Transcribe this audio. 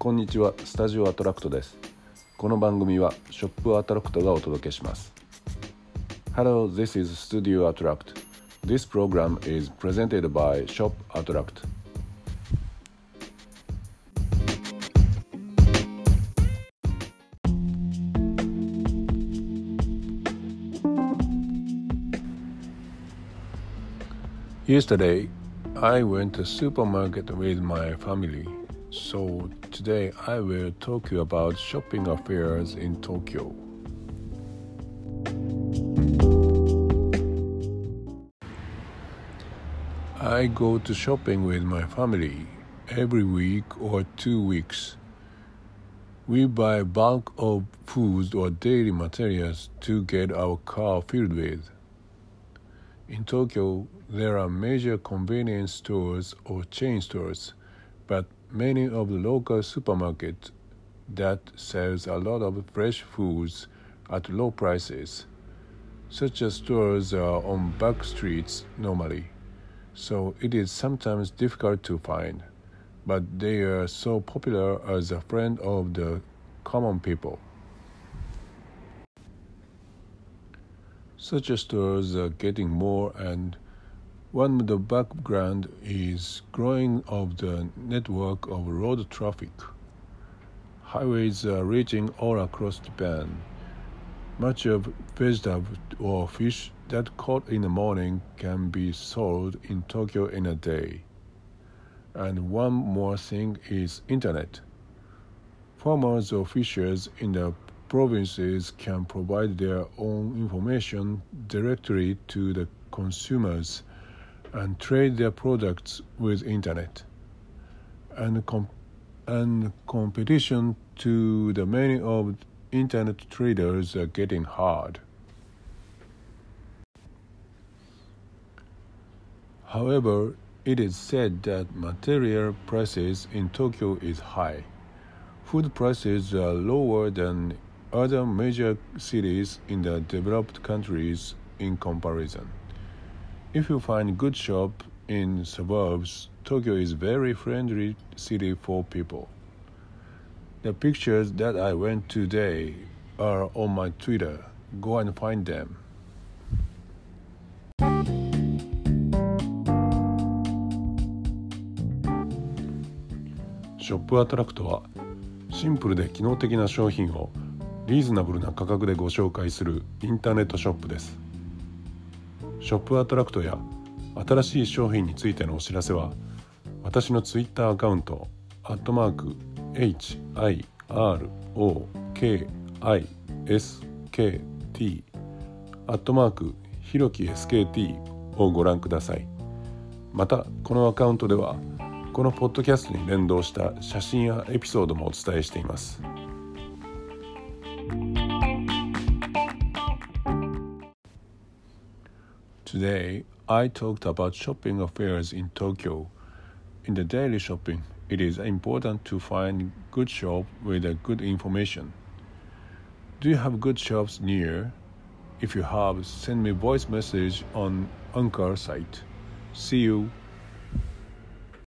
こんにちはスタジオアトラクトですこの番組はショップアトラクトがお届けします Hello this is Studio Attract This program is presented by Shop Attract Yesterday, I went to supermarket with my family. So today I will talk you about shopping affairs in Tokyo. I go to shopping with my family every week or two weeks. We buy bulk of food or daily materials to get our car filled with. In Tokyo, there are major convenience stores or chain stores, but many of the local supermarkets that sells a lot of fresh foods at low prices. Such as stores are on back streets normally, so it is sometimes difficult to find, but they are so popular as a friend of the common people. Such stores are getting more and one of the background is growing of the network of road traffic. Highways are reaching all across Japan. Much of vegetable or fish that caught in the morning can be sold in Tokyo in a day. And one more thing is internet. Farmers or fishers in the provinces can provide their own information directly to the consumers and trade their products with internet. And, com- and competition to the many of internet traders are getting hard. However it is said that material prices in tokyo is high. Food prices are lower than other major cities in the developed countries in comparison. If you find good shop in suburbs, Tokyo is very friendly city for people. The pictures that I went today are on my Twitter. Go and find them. ショップアトラクトはシンプルで機能的な商品をリーズナブルな価格でご紹介するインターネットショップです ショップアトラクトや新しい商品についてのお知らせは私のツイッターアカウント HIROKISKT ひろき SKT をご覧くださいまたこのアカウントではこのポッドキャストに連動した写真やエピソードもお伝えしています。Today, I talked about shopping affairs in Tokyo. In the daily shopping, it is important to find good shop with good information. Do you have good shops near? If you have, send me voice message on Anchor site. See you.